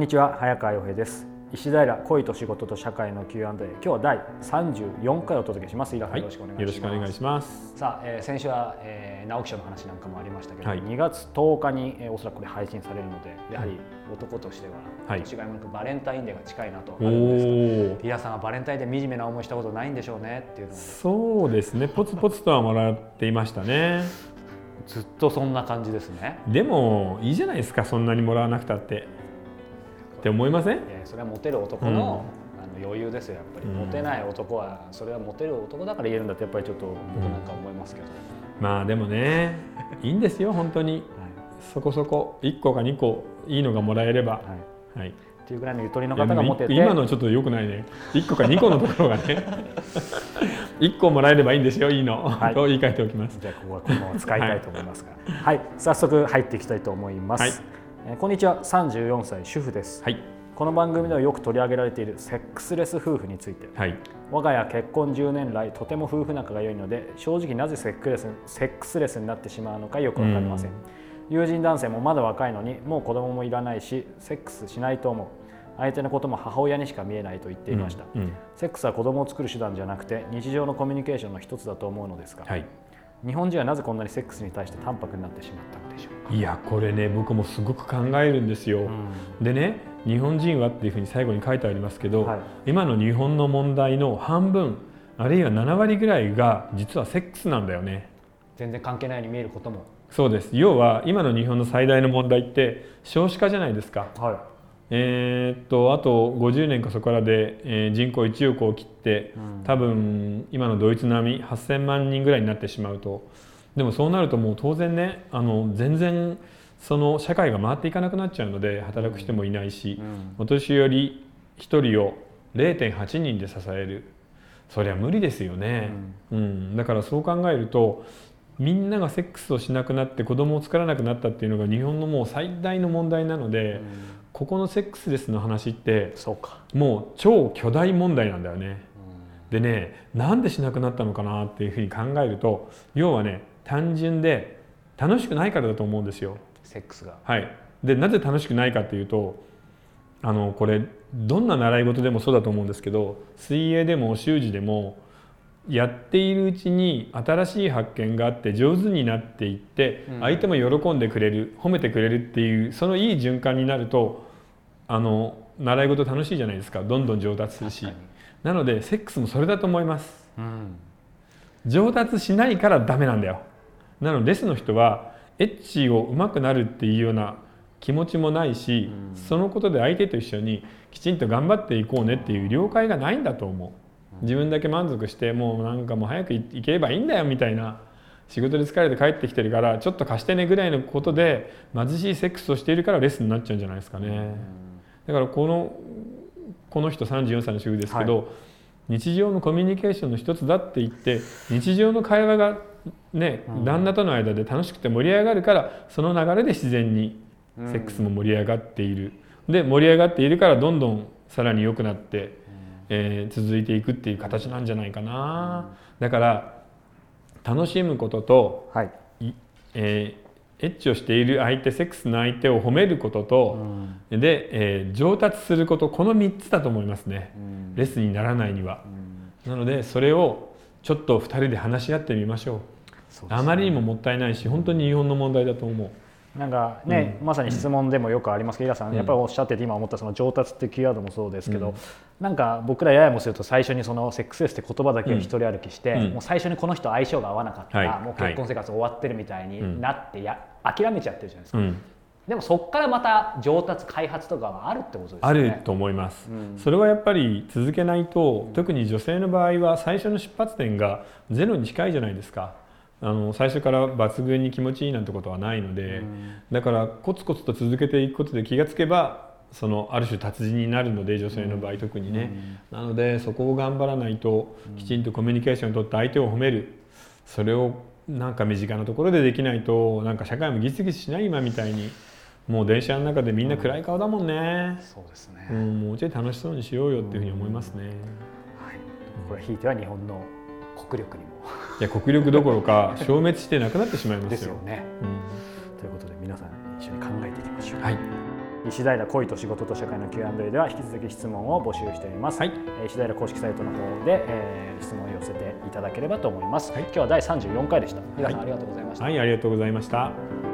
んにちは早川洋平です。石平恋と仕事と社会の Q&A 今日は第34回お届けします、はい、よろしくお願いします。さあ、えー、先週は、えー、直木賞の話なんかもありましたけど、はい、2月10日に、えー、おそらくこれ配信されるのでやはり男としては、はい、違いもなくバレンタインデーが近いなとあるんですがリアさんはバレンタインデー惨めな思いしたことないんでしょうねっていうのそうですね。ポツポツとはもらっていましたね。ずっとそんな感じですね。でもいいじゃないですか。そんなにもらわなくたってって思いません？それはモテる男の,、あの余裕ですよやっぱり、モテない男はそれはモテる男だから言えるんだってやっぱりちょっと僕なんか思いますけど、まあでもねいいんですよ本当に、はい、そこそこ1個か2個いいのがもらえれば、はい、はい、っていうぐらいのゆとりの方が持て。て今のちょっとよくないね。1個か2個のところがね。1個もらえればいいんですよいいの、はい、と言い換えておきます。じゃあここはこの使いたいと思いますが。はい、はい、早速入っていきたいと思います、はいえー、こんにちは。34歳主婦です、はい、この番組ではよく取り上げられているセックスレス夫婦について、はい、我が家結婚10年来とても夫婦仲が良いので正直なぜセックレスセックスレスになってしまうのかよく分かりません、ん、友人男性もまだ若いのにもう子供もいらないしセックスしないと思う。相手のことも母親にしか見えないと言っていました、うんうん、セックスは子供を作る手段じゃなくて日常のコミュニケーションの一つだと思うのですが、はい、日本人はなぜこんなにセックスに対して淡白になってしまったのでしょうか？いやこれね僕もすごく考えるんですよ、うん、でね日本人はっていうふうに最後に書いてありますけど、はい、今の日本の問題の半分あるいは7割ぐらいが実はセックスなんだよね。全然関係ないように見えることも。そうです。要は今の日本の最大の問題って少子化じゃないですか、はいえー、っとあと50年かそこからで、えー、人口1億を切って、多分今のドイツ並み8000万人ぐらいになってしまうと。でもそうなるともう当然ねあの全然その社会が回っていかなくなっちゃうので働く人もいないし、うん、お年寄り1人を0.8人で支える。そりゃ無理ですよね、うん、うん、だからそう考えるとみんながセックスをしなくなって子供を作らなくなったっていうのが日本のもう最大の問題なので、うんここのセックスレスの話ってもう超巨大問題なんだよね。でねなんでしなくなったのかなっていうふうに考えると要はね単純で楽しくないからだと思うんですよ。セックスが。はい。でなぜ楽しくないかっていうとあのこれどんな習い事でもそうだと思うんですけど水泳でも習字でもやっているうちに新しい発見があって上手になっていって相手も喜んでくれる褒めてくれるっていうそのいい循環になるとあの習い事楽しいじゃないですか。どんどん上達するし。なのでセックスもそれだと思います、うん、上達しないからダメなんだよ。なのでレスの人はエッチを上手くなるっていうような気持ちもないし、うん、そのことで相手と一緒にきちんと頑張っていこうねっていう了解がないんだと思う。自分だけ満足してもうなんかもう早く行ければいいんだよみたいな仕事で疲れて帰ってきてるからちょっと貸してねぐらいのことで貧しいセックスをしているからレスになっちゃうんじゃないですかね。だからこのこの人34歳の主婦ですけど、はい、日常のコミュニケーションの一つだって言って日常の会話がね、旦那との間で楽しくて盛り上がるからその流れで自然にセックスも盛り上がっている。で盛り上がっているからどんどんさらに良くなってえー、続いていくっていう形なんじゃないかな、だから楽しむことと、はいえー、エッチをしている相手セックスの相手を褒めることと、うん、で、えー、上達することこの3つだと思いますね、うん、レッスンにならないには、うん、なのでそれをちょっと2人で話し合ってみましょう、ね、あまりにももったいないし本当に日本の問題だと思う。なんかね、うん、まさに質問でもよくありますけど、さん、やっぱりおっしゃってて今思ったその上達っていうキーワードもそうですけど、うん、なんか僕らややもすると最初にそのセックスレスって言葉だけを一人歩きして、うん、もう最初にこの人相性が合わなかったら、もう結婚生活終わってるみたいになってや、諦めちゃってるじゃないですか。でもそこからまた上達開発とかはあるってことですね。あると思います。それはやっぱり続けないと、特に女性の場合は最初の出発点がゼロに近いじゃないですか。あの最初から抜群に気持ちいいなんてことはないので、うん、だからコツコツと続けていくことで気がつけばそのある種達人になるので女性の場合特にね、うん、なのでそこを頑張らないときちんとコミュニケーションをとって相手を褒める。それをなんか身近なところでできないとなんか社会もギスギスしない今みたいにもう電車の中でみんな暗い顔だもんね、うん、そうですね、うん、もうちょい楽しそうにしようよっていうふうに思いますね、はい、これひいては日本の国力にも。いや国力どころか消滅してなくなってしまいますよ。ですよね、うん、ということで皆さん一緒に考えていきましょう。はい石平恋と仕事と社会の Q&A では引き続き質問を募集しております、はい、石平公式サイトの方で、えー、質問を寄せていただければと思います、はい、今日は第34回でした。皆さんありがとうございました。はい、ありがとうございました